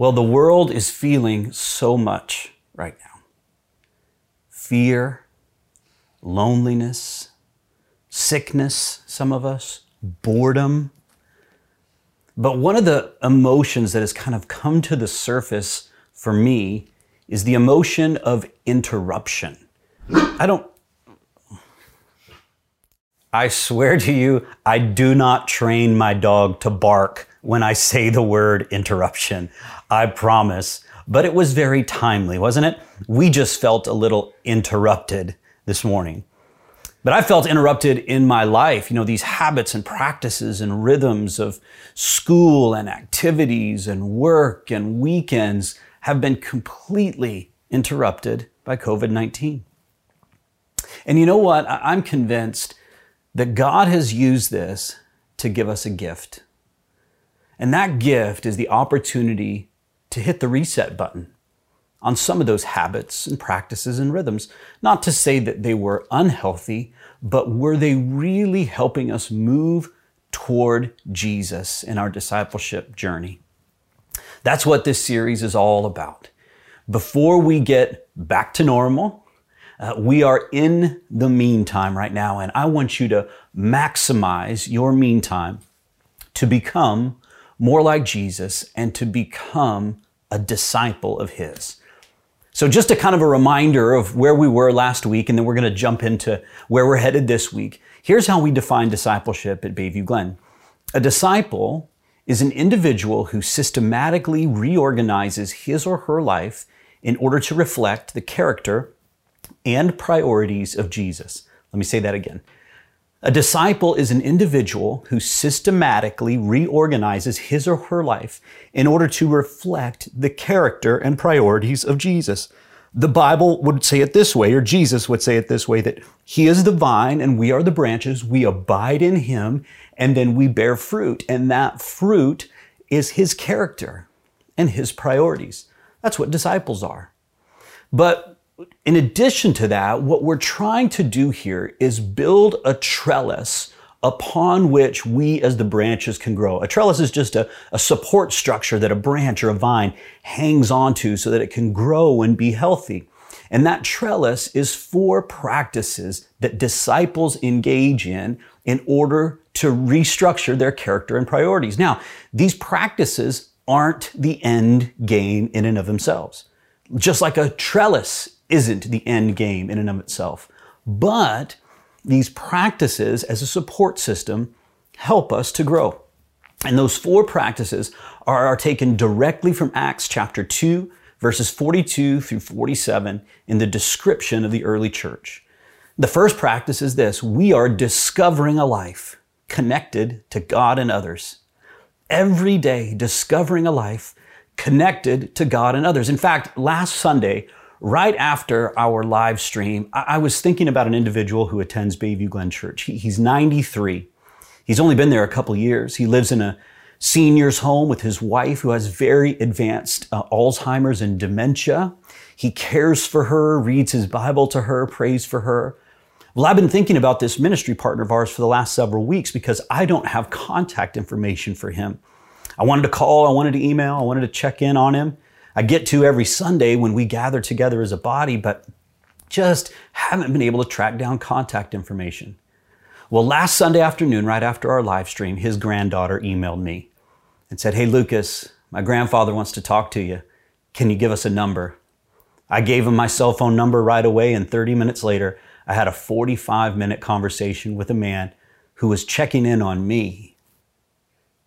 Well, the world is feeling so much right now fear, loneliness, sickness, some of us, boredom. But one of the emotions that has kind of come to the surface for me is the emotion of interruption. I don't, I swear to you, I do not train my dog to bark when I say the word interruption. I promise. But it was very timely, wasn't it? We just felt a little interrupted this morning. But I felt interrupted in my life. You know, these habits and practices and rhythms of school and activities and work and weekends have been completely interrupted by COVID 19. And you know what? I'm convinced that God has used this to give us a gift. And that gift is the opportunity to hit the reset button on some of those habits and practices and rhythms. Not to say that they were unhealthy, but were they really helping us move toward Jesus in our discipleship journey? That's what this series is all about. Before we get back to normal, uh, we are in the meantime right now, and I want you to maximize your meantime to become more like Jesus and to become a disciple of His. So, just a kind of a reminder of where we were last week, and then we're going to jump into where we're headed this week. Here's how we define discipleship at Bayview Glen a disciple is an individual who systematically reorganizes his or her life in order to reflect the character and priorities of Jesus. Let me say that again. A disciple is an individual who systematically reorganizes his or her life in order to reflect the character and priorities of Jesus. The Bible would say it this way, or Jesus would say it this way, that He is the vine and we are the branches. We abide in Him and then we bear fruit. And that fruit is His character and His priorities. That's what disciples are. But in addition to that, what we're trying to do here is build a trellis upon which we as the branches can grow. A trellis is just a, a, support structure that a branch or a vine hangs onto so that it can grow and be healthy. And that trellis is four practices that disciples engage in in order to restructure their character and priorities. Now, these practices aren't the end game in and of themselves. Just like a trellis isn't the end game in and of itself. But these practices as a support system help us to grow. And those four practices are, are taken directly from Acts chapter 2, verses 42 through 47 in the description of the early church. The first practice is this we are discovering a life connected to God and others. Every day, discovering a life connected to God and others. In fact, last Sunday, right after our live stream, I, was thinking about an individual who attends Bayview Glen Church. He, he's 93. He's only been there a couple years. He lives in a senior's home with his wife who has very advanced uh, Alzheimer's and dementia. He cares for her, reads his Bible to her, prays for her. Well, I've been thinking about this ministry partner of ours for the last several weeks because I don't have contact information for him. I wanted to call, I wanted to email, I wanted to check in on him. I get to every Sunday when we gather together as a body, but just haven't been able to track down contact information. Well, last Sunday afternoon, right after our live stream, his granddaughter emailed me and said, Hey, Lucas, my grandfather wants to talk to you. Can you give us a number? I gave him my cell phone number right away, and 30 minutes later, I had a 45 minute conversation with a man who was checking in on me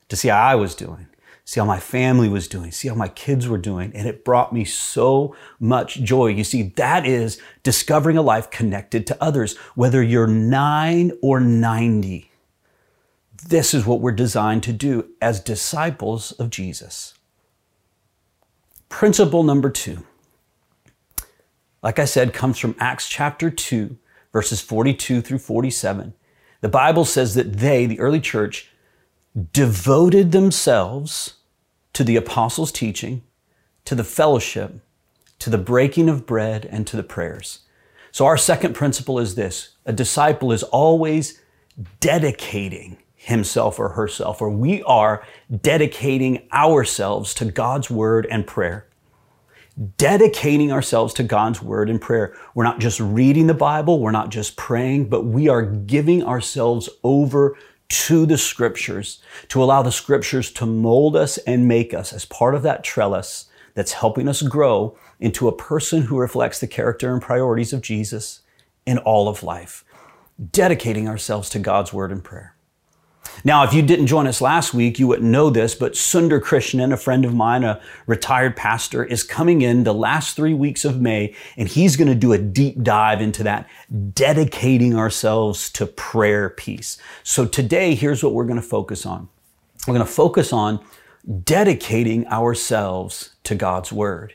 to see how I was doing see how my family was doing, see how my kids were doing. And it brought me so much joy. You see, that is discovering a life connected to others, whether you're nine or 90. This is what we're designed to do as disciples of Jesus. Principle number two, like I said, comes from Acts chapter 2, verses 42 through 47. The Bible says that they, the early church, devoted themselves to the apostles' teaching, to the fellowship, to the breaking of bread, and to the prayers. So, our second principle is this a disciple is always dedicating himself or herself, or we are dedicating ourselves to God's word and prayer. Dedicating ourselves to God's word and prayer. We're not just reading the Bible, we're not just praying, but we are giving ourselves over to the scriptures to allow the scriptures to mold us and make us as part of that trellis that's helping us grow into a person who reflects the character and priorities of Jesus in all of life. Dedicating ourselves to God's word and prayer. Now, if you didn't join us last week, you wouldn't know this, but Sundar Krishnan, a friend of mine, a retired pastor, is coming in the last three weeks of May, and he's going to do a deep dive into that, dedicating ourselves to prayer piece. So today, here's what we're going to focus on. We're going to focus on dedicating ourselves to God's Word.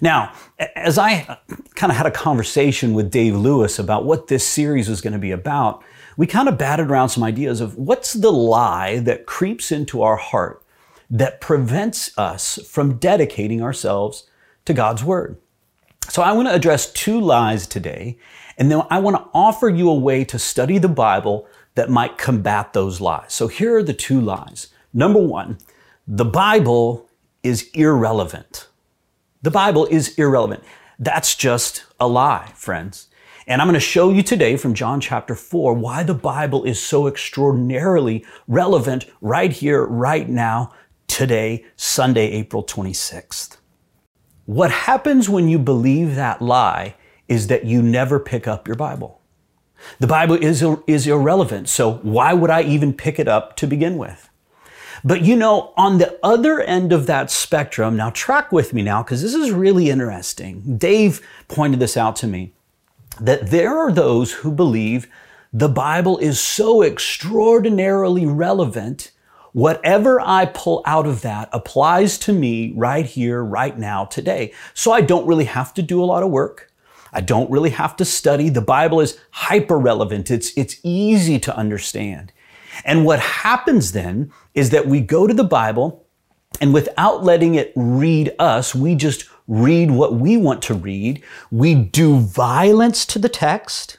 Now, as I kind of had a conversation with Dave Lewis about what this series was going to be about, we kind of batted around some ideas of what's the lie that creeps into our heart that prevents us from dedicating ourselves to God's Word. So I want to address two lies today, and then I want to offer you a way to study the Bible that might combat those lies. So here are the two lies. Number one, the Bible is irrelevant. The Bible is irrelevant. That's just a lie, friends. And I'm going to show you today from John chapter 4 why the Bible is so extraordinarily relevant right here, right now, today, Sunday, April 26th. What happens when you believe that lie is that you never pick up your Bible. The Bible is, is irrelevant, so why would I even pick it up to begin with? But you know, on the other end of that spectrum, now track with me now, because this is really interesting. Dave pointed this out to me that there are those who believe the Bible is so extraordinarily relevant, whatever I pull out of that applies to me right here, right now, today. So I don't really have to do a lot of work. I don't really have to study. The Bible is hyper relevant. It's, it's easy to understand. And what happens then is that we go to the Bible and without letting it read us, we just read what we want to read. We do violence to the text.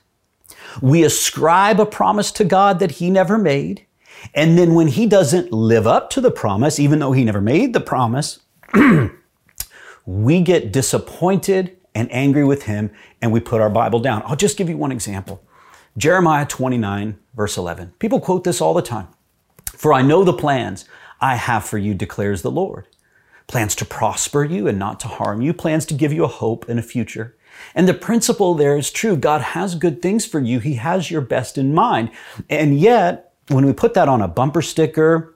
We ascribe a promise to God that He never made. And then when He doesn't live up to the promise, even though He never made the promise, we get disappointed and angry with Him and we put our Bible down. I'll just give you one example Jeremiah 29, verse 11. People quote this all the time. For I know the plans I have for you, declares the Lord plans to prosper you and not to harm you, plans to give you a hope and a future. And the principle there is true. God has good things for you. He has your best in mind. And yet, when we put that on a bumper sticker,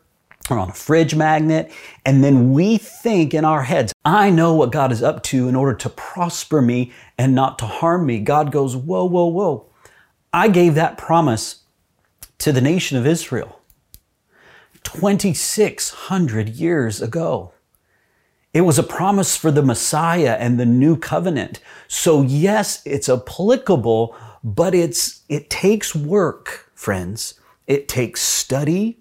or on a fridge magnet, and then we think in our heads, I know what God is up to in order to prosper me and not to harm me. God goes, Whoa, whoa, whoa. I gave that promise to the nation of Israel 2,600 years ago. It was a promise for the Messiah and the new covenant. So yes, it's applicable, but it's, it takes work, friends. It takes study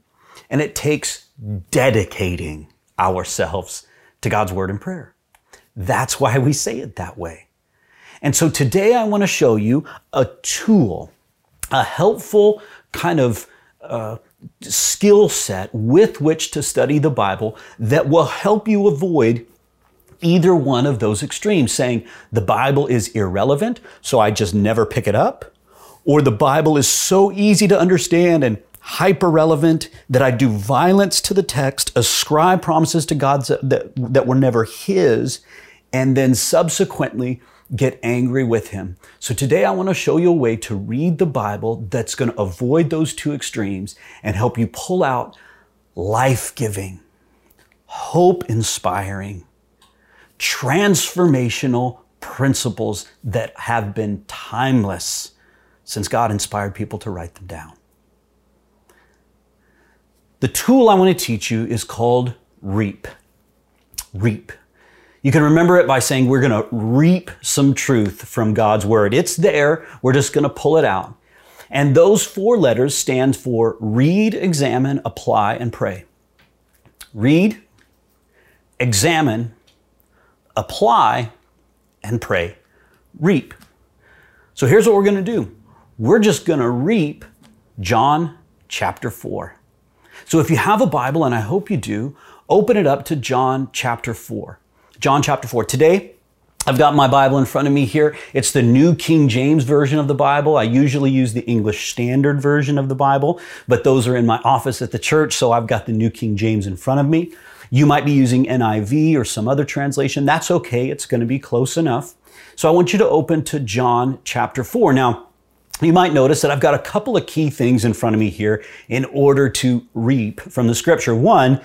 and it takes dedicating ourselves to God's word and prayer. That's why we say it that way. And so today I want to show you a tool, a helpful kind of uh, skill set with which to study the Bible that will help you avoid either one of those extremes, saying the Bible is irrelevant, so I just never pick it up, or the Bible is so easy to understand and hyper relevant that I do violence to the text, ascribe promises to God that, that were never His, and then subsequently get angry with him. So today I want to show you a way to read the Bible that's going to avoid those two extremes and help you pull out life giving, hope inspiring, transformational principles that have been timeless since God inspired people to write them down. The tool I want to teach you is called REAP. REAP. You can remember it by saying we're going to reap some truth from God's word. It's there. We're just going to pull it out. And those four letters stand for read, examine, apply, and pray. Read, examine, apply, and pray. Reap. So here's what we're going to do. We're just going to reap John chapter 4. So if you have a Bible, and I hope you do, open it up to John chapter 4. John chapter 4. Today, I've got my Bible in front of me here. It's the New King James Version of the Bible. I usually use the English Standard Version of the Bible, but those are in my office at the church, so I've got the New King James in front of me. You might be using NIV or some other translation. That's okay. It's going to be close enough. So I want you to open to John chapter 4. Now, you might notice that I've got a couple of key things in front of me here in order to reap from the scripture. One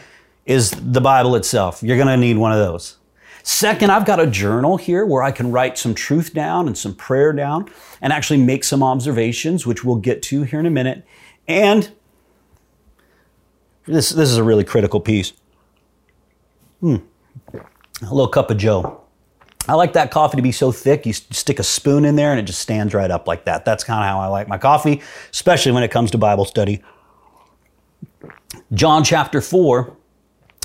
is the Bible itself. You're going to need one of those. Second, I've got a journal here where I can write some truth down and some prayer down and actually make some observations, which we'll get to here in a minute. And this, this is a really critical piece. Hmm. A little cup of Joe. I like that coffee to be so thick, you stick a spoon in there and it just stands right up like that. That's kind of how I like my coffee, especially when it comes to Bible study. John chapter 4,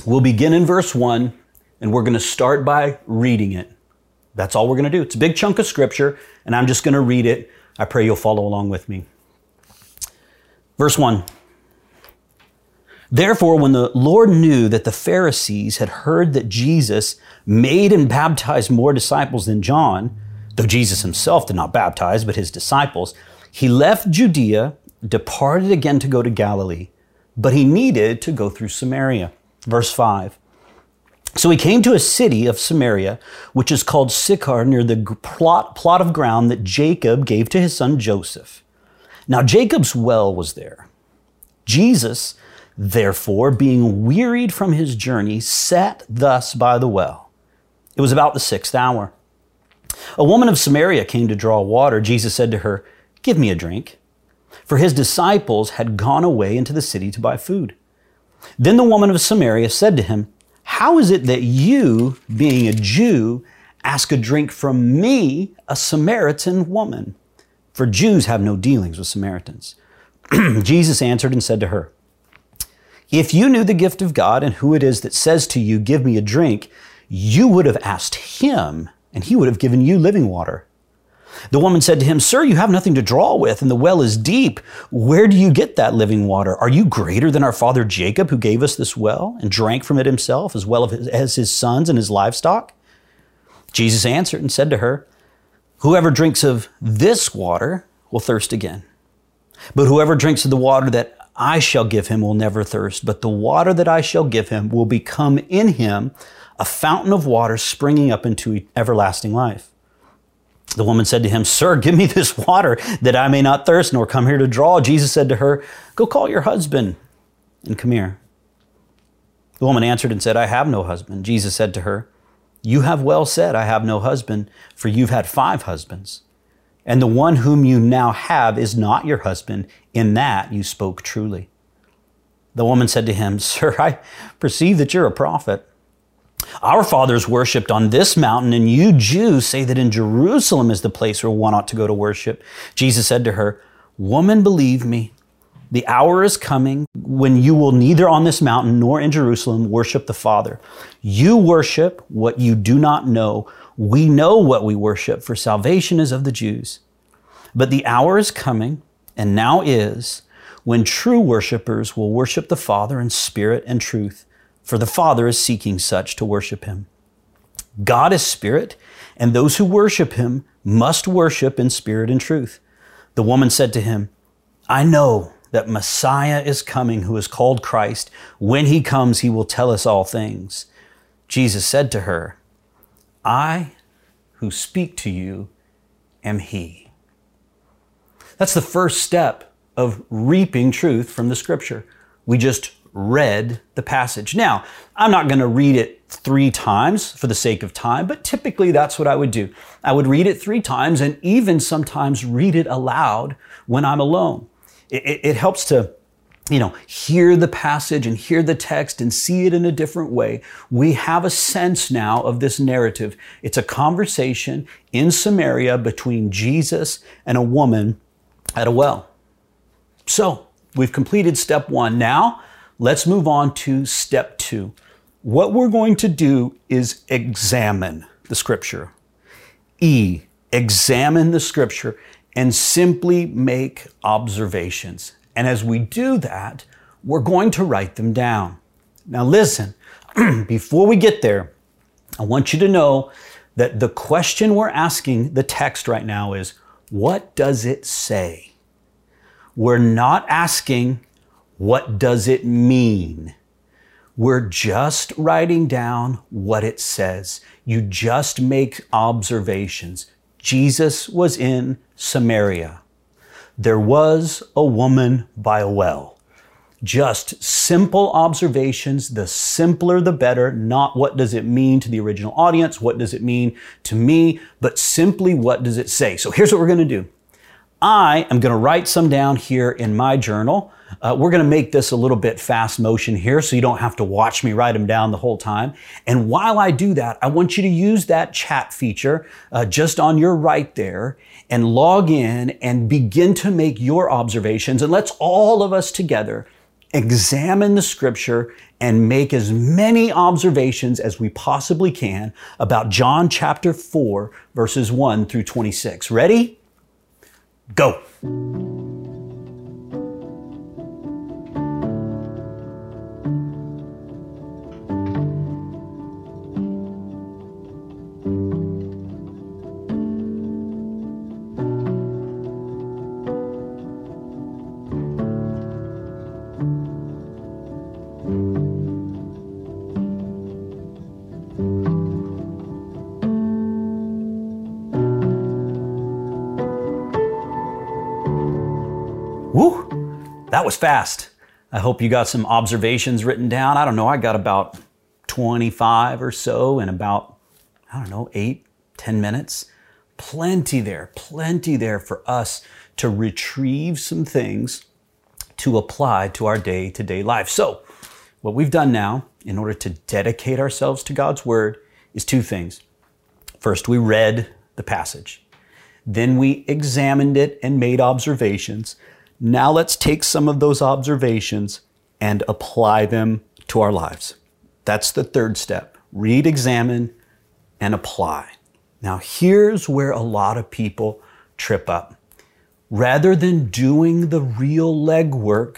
we'll begin in verse 1 and we're going to start by reading it. That's all we're going to do. It's a big chunk of scripture, and I'm just going to read it. I pray you'll follow along with me. Verse 1 Therefore, when the Lord knew that the Pharisees had heard that Jesus made and baptized more disciples than John, though Jesus himself did not baptize, but his disciples, he left Judea, departed again to go to Galilee, but he needed to go through Samaria. Verse 5 so he came to a city of Samaria, which is called Sychar, near the plot, plot of ground that Jacob gave to his son Joseph. Now Jacob's well was there. Jesus, therefore, being wearied from his journey, sat thus by the well. It was about the sixth hour. A woman of Samaria came to draw water. Jesus said to her, Give me a drink. For his disciples had gone away into the city to buy food. Then the woman of Samaria said to him, how is it that you, being a Jew, ask a drink from me, a Samaritan woman? For Jews have no dealings with Samaritans. Jesus answered and said to her, If you knew the gift of God and who it is that says to you, Give me a drink, you would have asked him, and he would have given you living water. The woman said to him, Sir, you have nothing to draw with, and the well is deep. Where do you get that living water? Are you greater than our father Jacob, who gave us this well and drank from it himself, as well as his sons and his livestock? Jesus answered and said to her, Whoever drinks of this water will thirst again. But whoever drinks of the water that I shall give him will never thirst, but the water that I shall give him will become in him a fountain of water springing up into everlasting life. The woman said to him, Sir, give me this water that I may not thirst nor come here to draw. Jesus said to her, Go call your husband and come here. The woman answered and said, I have no husband. Jesus said to her, You have well said, I have no husband, for you've had five husbands. And the one whom you now have is not your husband. In that you spoke truly. The woman said to him, Sir, I perceive that you're a prophet. Our fathers worshipped on this mountain, and you Jews say that in Jerusalem is the place where one ought to go to worship. Jesus said to her, Woman, believe me, the hour is coming when you will neither on this mountain nor in Jerusalem worship the Father. You worship what you do not know. We know what we worship, for salvation is of the Jews. But the hour is coming, and now is, when true worshipers will worship the Father in spirit and truth for the Father is seeking such to worship him. God is spirit, and those who worship him must worship in spirit and truth. The woman said to him, I know that Messiah is coming, who is called Christ. When he comes, he will tell us all things. Jesus said to her, I who speak to you am he. That's the first step of reaping truth from the scripture. We just read the passage. Now, I'm not going to read it three times for the sake of time, but typically that's what I would do. I would read it three times and even sometimes read it aloud when I'm alone. It, it, it helps to you know, hear the passage and hear the text and see it in a different way. We have a sense now of this narrative. It's a conversation in Samaria between Jesus and a woman at a well. So we've completed step one. Now Let's move on to step two. What we're going to do is examine the scripture. E, examine the scripture and simply make observations. And as we do that, we're going to write them down. Now, listen, before we get there, I want you to know that the question we're asking the text right now is what does it say? We're not asking, what does it mean? We're just writing down what it says. You just make observations. Jesus was in Samaria. There was a woman by a well. Just simple observations. The simpler, the better. Not what does it mean to the original audience? What does it mean to me? But simply what does it say? So here's what we're going to do. I am going to write some down here in my journal. Uh, we're going to make this a little bit fast motion here so you don't have to watch me write them down the whole time. And while I do that, I want you to use that chat feature uh, just on your right there and log in and begin to make your observations. And let's all of us together examine the scripture and make as many observations as we possibly can about John chapter 4, verses 1 through 26. Ready? Go. Was fast. I hope you got some observations written down. I don't know, I got about 25 or so in about, I don't know, eight, 10 minutes. Plenty there, plenty there for us to retrieve some things to apply to our day to day life. So, what we've done now in order to dedicate ourselves to God's Word is two things. First, we read the passage. Then we examined it and made observations. Now let's take some of those observations and apply them to our lives. That's the third step. Read, examine, and apply. Now, here's where a lot of people trip up. Rather than doing the real legwork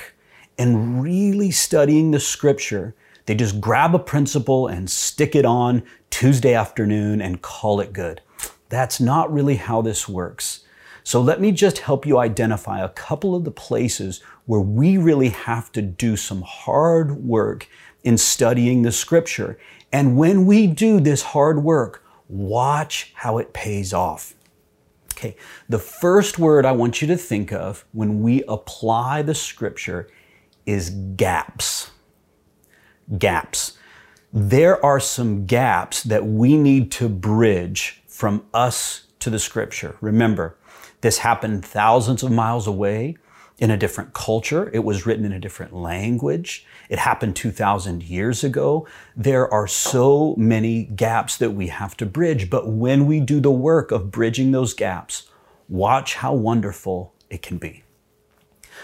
and really studying the scripture, they just grab a principle and stick it on Tuesday afternoon and call it good. That's not really how this works. So let me just help you identify a couple of the places where we really have to do some hard work in studying the scripture. And when we do this hard work, watch how it pays off. Okay, the first word I want you to think of when we apply the scripture is gaps. Gaps. There are some gaps that we need to bridge from us to the scripture. Remember, this happened thousands of miles away in a different culture. It was written in a different language. It happened 2,000 years ago. There are so many gaps that we have to bridge. But when we do the work of bridging those gaps, watch how wonderful it can be.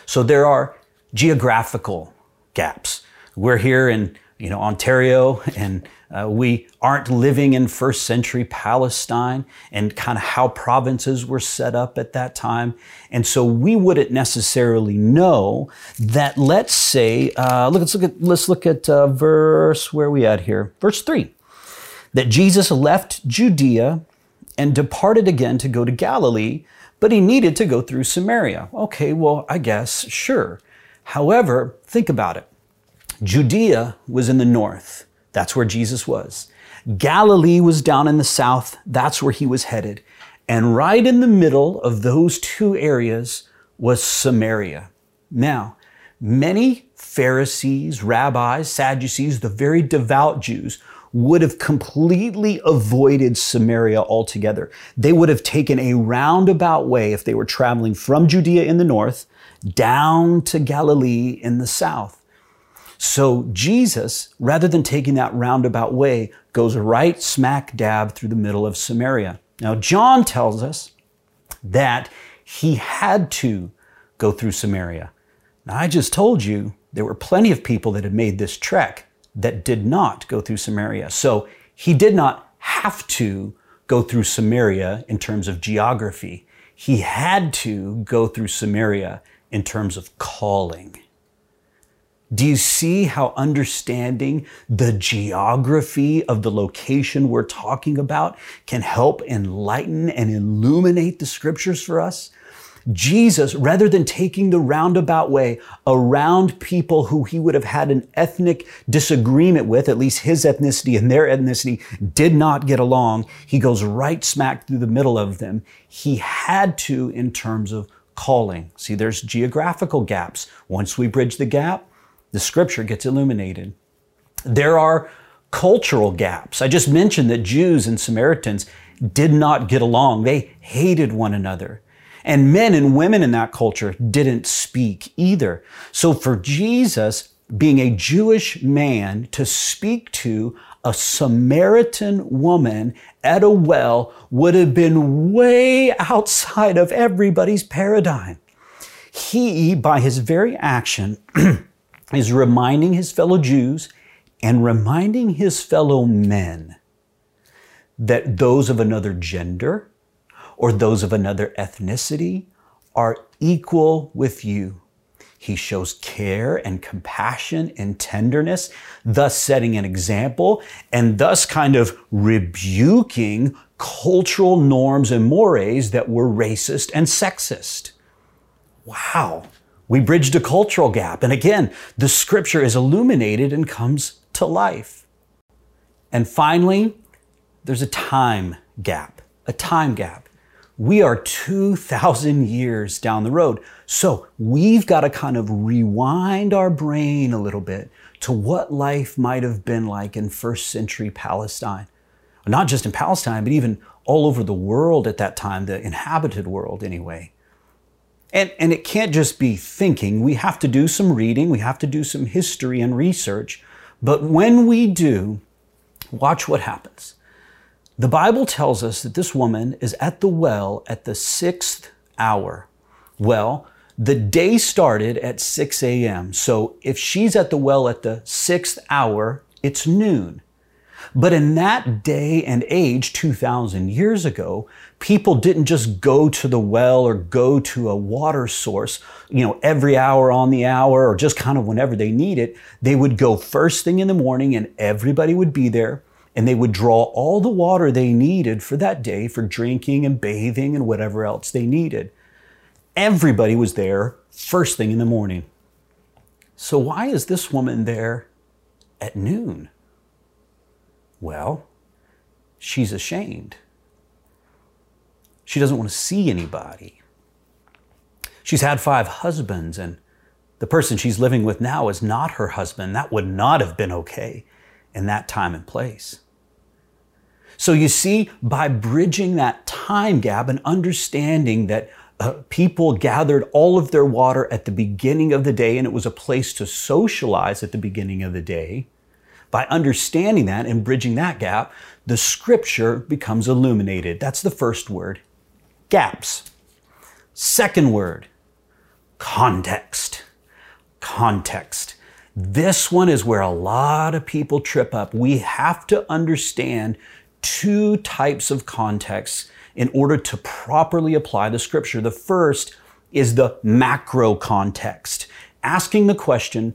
So there are geographical gaps. We're here in you know, Ontario, and uh, we aren't living in first century Palestine and kind of how provinces were set up at that time. And so we wouldn't necessarily know that, let's say, uh, look, let's look at, let's look at uh, verse, where are we at here? Verse three, that Jesus left Judea and departed again to go to Galilee, but he needed to go through Samaria. Okay, well, I guess, sure. However, think about it. Judea was in the north. That's where Jesus was. Galilee was down in the south. That's where he was headed. And right in the middle of those two areas was Samaria. Now, many Pharisees, rabbis, Sadducees, the very devout Jews would have completely avoided Samaria altogether. They would have taken a roundabout way if they were traveling from Judea in the north down to Galilee in the south. So Jesus, rather than taking that roundabout way, goes right smack dab through the middle of Samaria. Now, John tells us that he had to go through Samaria. Now, I just told you there were plenty of people that had made this trek that did not go through Samaria. So he did not have to go through Samaria in terms of geography. He had to go through Samaria in terms of calling. Do you see how understanding the geography of the location we're talking about can help enlighten and illuminate the scriptures for us? Jesus, rather than taking the roundabout way around people who he would have had an ethnic disagreement with, at least his ethnicity and their ethnicity did not get along, he goes right smack through the middle of them. He had to in terms of calling. See, there's geographical gaps. Once we bridge the gap, the scripture gets illuminated. There are cultural gaps. I just mentioned that Jews and Samaritans did not get along. They hated one another. And men and women in that culture didn't speak either. So for Jesus, being a Jewish man to speak to a Samaritan woman at a well would have been way outside of everybody's paradigm. He, by his very action, is reminding his fellow Jews and reminding his fellow men that those of another gender, or those of another ethnicity are equal with you. He shows care and compassion and tenderness, thus setting an example and thus kind of rebuking cultural norms and mores that were racist and sexist. Wow, we bridged a cultural gap. And again, the scripture is illuminated and comes to life. And finally, there's a time gap, a time gap we are 2,000 years down the road. So we've got to kind of rewind our brain a little bit to what life might have been like in first century Palestine. Not just in Palestine, but even all over the world at that time, the inhabited world anyway. And, and it can't just be thinking. We have to do some reading, we have to do some history and research. But when we do, watch what happens. The Bible tells us that this woman is at the well at the sixth hour. Well, the day started at 6 a.m. So if she's at the well at the sixth hour, it's noon. But in that day and age, 2,000 years ago, people didn't just go to the well or go to a water source, you know, every hour on the hour or just kind of whenever they need it. They would go first thing in the morning and everybody would be there and they would draw all the water they needed for that day for drinking and bathing and whatever else they needed. Everybody was there first thing in the morning. So, why is this woman there at noon? Well, she's ashamed. She doesn't want to see anybody. She's had five husbands, and the person she's living with now is not her husband. That would not have been okay in that time and place. So you see, by bridging that time gap and understanding that uh, people gathered all of their water at the beginning of the day and it was a place to socialize at the beginning of the day, by understanding that and bridging that gap, the scripture becomes illuminated. That's the first word gaps. Second word context. Context. This one is where a lot of people trip up. We have to understand two types of contexts in order to properly apply the scripture. The first is the macro context, asking the question,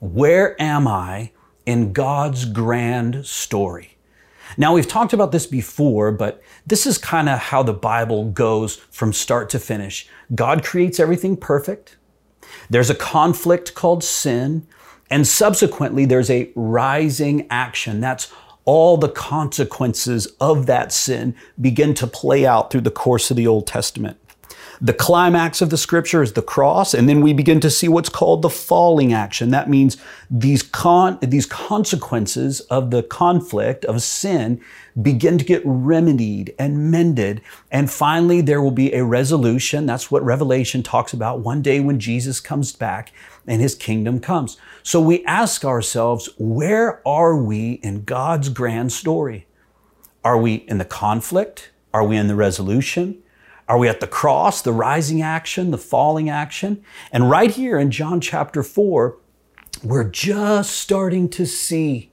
where am I in God's grand story? Now, we've talked about this before, but this is kind of how the Bible goes from start to finish. God creates everything perfect. There's a conflict called sin. And subsequently, there's a rising action. That's all the consequences of that sin begin to play out through the course of the Old Testament. The climax of the scripture is the cross, and then we begin to see what's called the falling action. That means these con, these consequences of the conflict of sin begin to get remedied and mended. And finally, there will be a resolution. That's what Revelation talks about one day when Jesus comes back and his kingdom comes. So we ask ourselves, where are we in God's grand story? Are we in the conflict? Are we in the resolution? Are we at the cross, the rising action, the falling action? And right here in John chapter 4, we're just starting to see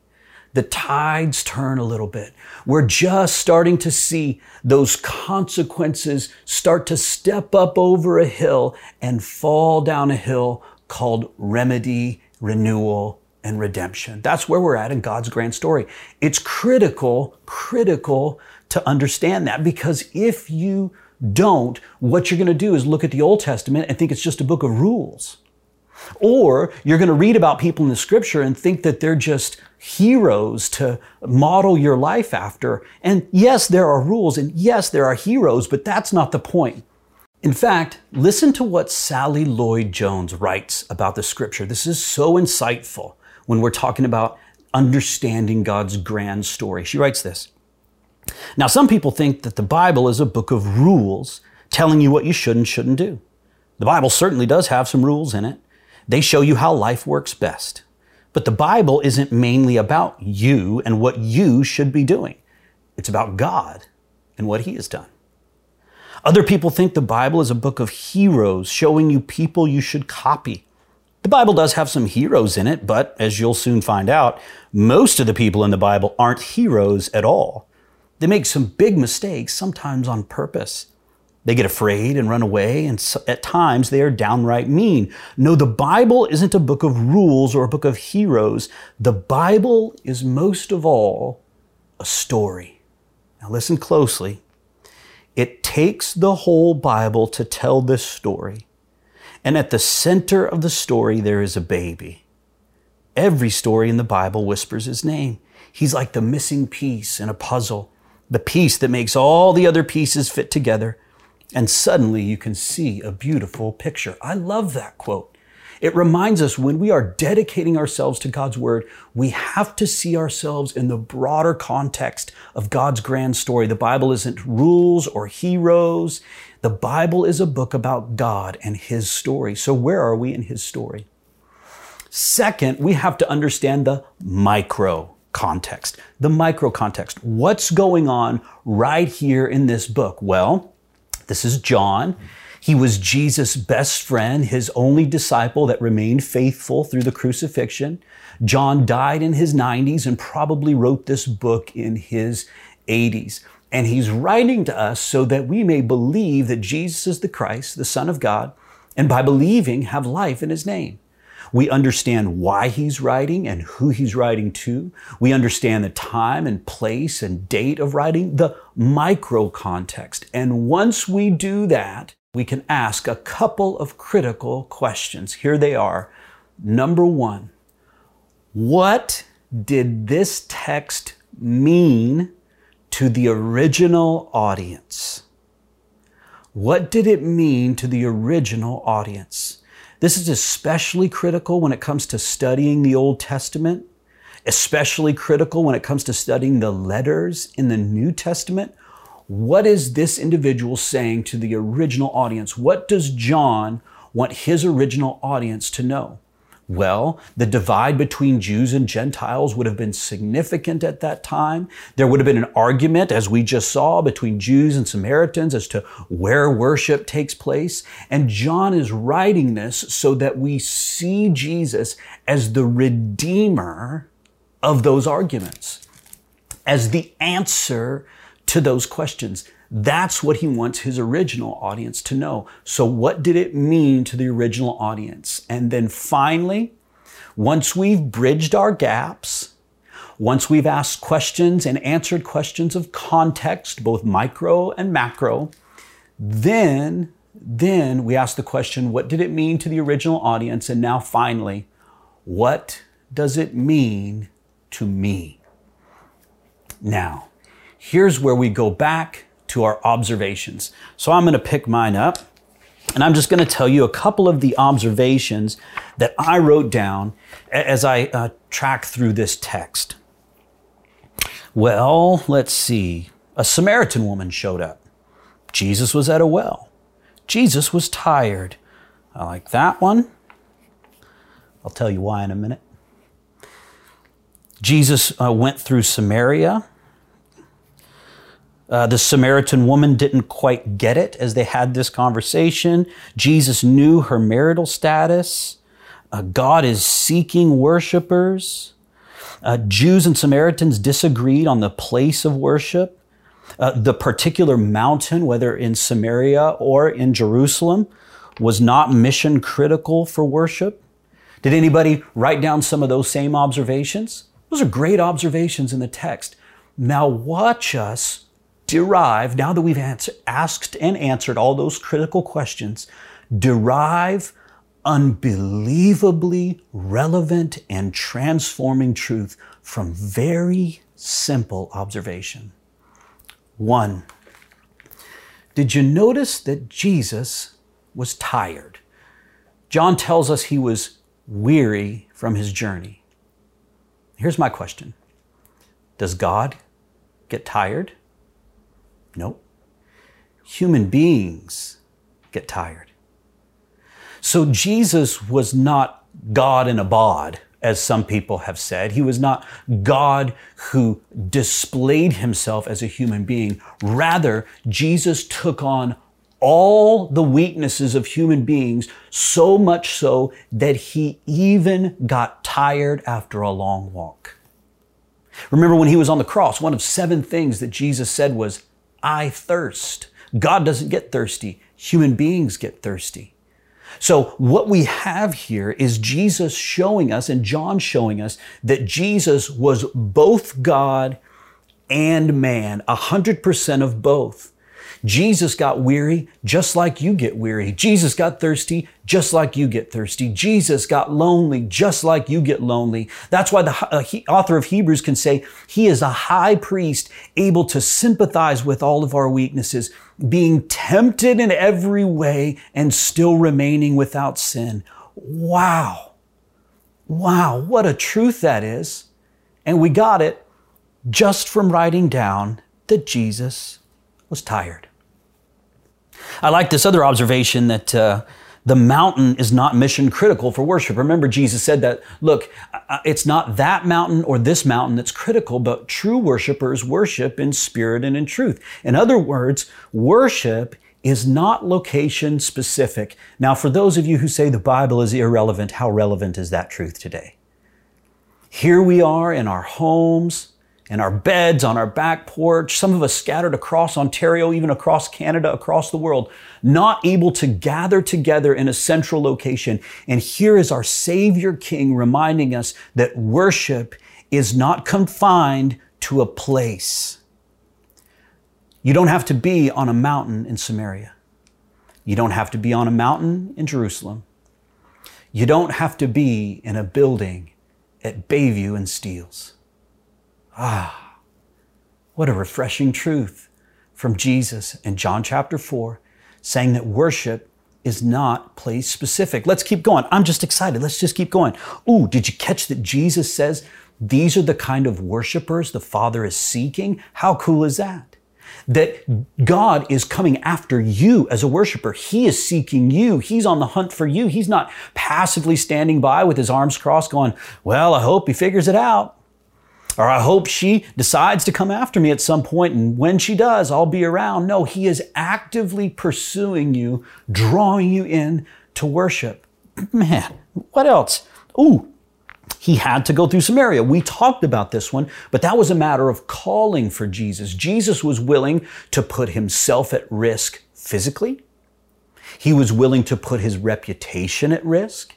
the tides turn a little bit. We're just starting to see those consequences start to step up over a hill and fall down a hill called remedy renewal, and redemption. That's where we're at in God's grand story. It's critical, critical to understand that because if you don't, what you're going to do is look at the Old Testament and think it's just a book of rules. Or you're going to read about people in the scripture and think that they're just heroes to model your life after. And yes, there are rules and yes, there are heroes, but that's not the point. In fact, listen to what Sally Lloyd Jones writes about the scripture. This is so insightful when we're talking about understanding God's grand story. She writes this. Now, some people think that the Bible is a book of rules telling you what you should and shouldn't do. The Bible certainly does have some rules in it. They show you how life works best. But the Bible isn't mainly about you and what you should be doing. It's about God and what He has done. Other people think the Bible is a book of heroes showing you people you should copy. The Bible does have some heroes in it, but as you'll soon find out, most of the people in the Bible aren't heroes at all. They make some big mistakes, sometimes on purpose. They get afraid and run away, and at times they are downright mean. No, the Bible isn't a book of rules or a book of heroes. The Bible is most of all a story. Now, listen closely. It takes the whole Bible to tell this story. And at the center of the story, there is a baby. Every story in the Bible whispers his name. He's like the missing piece in a puzzle, the piece that makes all the other pieces fit together. And suddenly you can see a beautiful picture. I love that quote. It reminds us when we are dedicating ourselves to God's Word, we have to see ourselves in the broader context of God's grand story. The Bible isn't rules or heroes. The Bible is a book about God and His story. So where are we in His story? Second, we have to understand the micro context. The micro context. What's going on right here in this book? Well, this is John. He was Jesus' best friend, his only disciple that remained faithful through the crucifixion. John died in his 90s and probably wrote this book in his 80s. And he's writing to us so that we may believe that Jesus is the Christ, the Son of God, and by believing have life in his name. We understand why he's writing and who he's writing to. We understand the time and place and date of writing, the micro context. And once we do that, we can ask a couple of critical questions. Here they are. Number one, what did this text mean to the original audience. What did it mean to the original audience? This is especially critical when it comes to studying the Old Testament, especially critical when it comes to studying the letters in the New Testament. What is this individual saying to the original audience? What does John want his original audience to know? Well, the divide between Jews and Gentiles would have been significant at that time. There would have been an argument, as we just saw, between Jews and Samaritans as to where worship takes place. And John is writing this so that we see Jesus as the redeemer of those arguments, as the answer to those questions. That's what he wants his original audience to know. So, what did it mean to the original audience? And then finally, once we've bridged our gaps, once we've asked questions and answered questions of context, both micro and macro, then, then we ask the question, what did it mean to the original audience? And now finally, what does it mean to me? Now, here's where we go back to our observations. So I'm going to pick mine up and I'm just going to tell you a couple of the observations that I wrote down as I uh, track through this text. Well, let's see. A Samaritan woman showed up. Jesus was at a well. Jesus was tired. I like that one. I'll tell you why in a minute. Jesus uh, went through Samaria. Uh, the Samaritan woman didn't quite get it as they had this conversation. Jesus knew her marital status. Uh, God is seeking worshipers. Uh, Jews and Samaritans disagreed on the place of worship. Uh, the particular mountain, whether in Samaria or in Jerusalem, was not mission critical for worship. Did anybody write down some of those same observations? Those are great observations in the text. Now, watch us derive, now that we've answer, asked and answered all those critical questions, derive unbelievably relevant and transforming truth from very simple observation. One, did you notice that Jesus was tired? John tells us he was weary from his journey. Here's my question Does God get tired? Nope. Human beings get tired. So Jesus was not God in a bod, as some people have said. He was not God who displayed himself as a human being. Rather, Jesus took on all the weaknesses of human beings, so much so that he even got tired after a long walk. Remember when he was on the cross, one of seven things that Jesus said was, I thirst. God doesn't get thirsty, human beings get thirsty. So, what we have here is Jesus showing us, and John showing us, that Jesus was both God and man, 100% of both. Jesus got weary just like you get weary. Jesus got thirsty just like you get thirsty. Jesus got lonely just like you get lonely. That's why the uh, author of Hebrews can say he is a high priest able to sympathize with all of our weaknesses, being tempted in every way and still remaining without sin. Wow. Wow, what a truth that is. And we got it just from writing down that Jesus was tired. I like this other observation that uh, the mountain is not mission critical for worship. Remember, Jesus said that, look, uh, uh, it's not that mountain or this mountain that's critical, but true worshipers worship in spirit and in truth. In other words, worship is not location specific. Now, for those of you who say the Bible is irrelevant, how relevant is that truth today? Here we are in our homes, in our beds, on our back porch, some of us scattered across Ontario, even across Canada, across the world, not able to gather together in a central location. And here is our Savior King reminding us that worship is not confined to a place. You don't have to be on a mountain in Samaria. You don't have to be on a mountain in Jerusalem. You don't have to be in a building at Bayview and Steeles. Ah, what a refreshing truth from Jesus in John chapter 4, saying that worship is not place specific. Let's keep going. I'm just excited. Let's just keep going. Ooh, did you catch that Jesus says these are the kind of worshipers the Father is seeking? How cool is that? That God is coming after you as a worshiper. He is seeking you. He's on the hunt for you. He's not passively standing by with his arms crossed going, well, I hope he figures it out. Or I hope she decides to come after me at some point, and when she does, I'll be around. No, he is actively pursuing you, drawing you in to worship. Man, what else? Ooh, he had to go through Samaria. We talked about this one, but that was a matter of calling for Jesus. Jesus was willing to put himself at risk physically. He was willing to put his reputation at risk.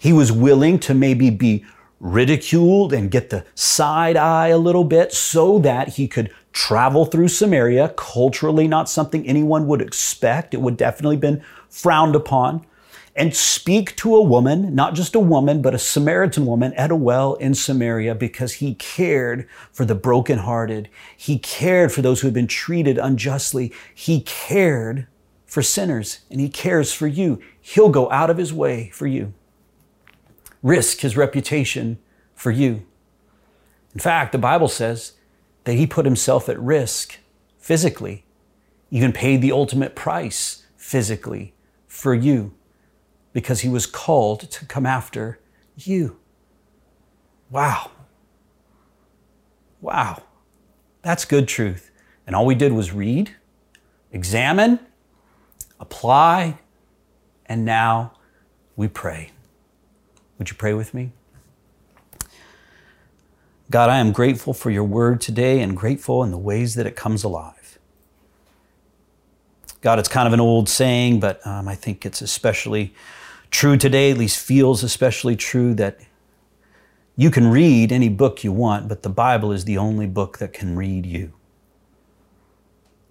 He was willing to maybe be ridiculed and get the side eye a little bit so that he could travel through Samaria, culturally not something anyone would expect. It would definitely been frowned upon. And speak to a woman, not just a woman, but a Samaritan woman at a well in Samaria because he cared for the brokenhearted. He cared for those who had been treated unjustly. He cared for sinners and he cares for you. He'll go out of his way for you risk his reputation for you. In fact, the Bible says that he put himself at risk physically, even paid the ultimate price physically for you because he was called to come after you. Wow. Wow. That's good truth. And all we did was read, examine, apply, and now we pray. Would you pray with me? God, I am grateful for your word today and grateful in the ways that it comes alive. God, it's kind of an old saying, but um, I think it's especially True today, at least feels especially true, that you can read any book you want, but the Bible is the only book that can read you.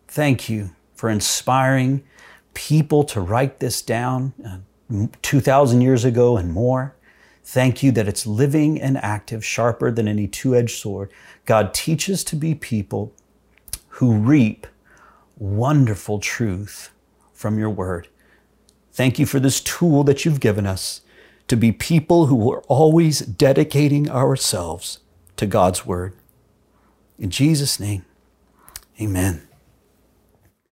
Thank you for inspiring people to write this down uh, 2,000 years ago and more. Thank you that it's living and active, sharper than any two edged sword. God, teach us to be people who reap wonderful truth from your word. Thank you for this tool that you've given us to be people who are always dedicating ourselves to God's word. In Jesus' name, amen.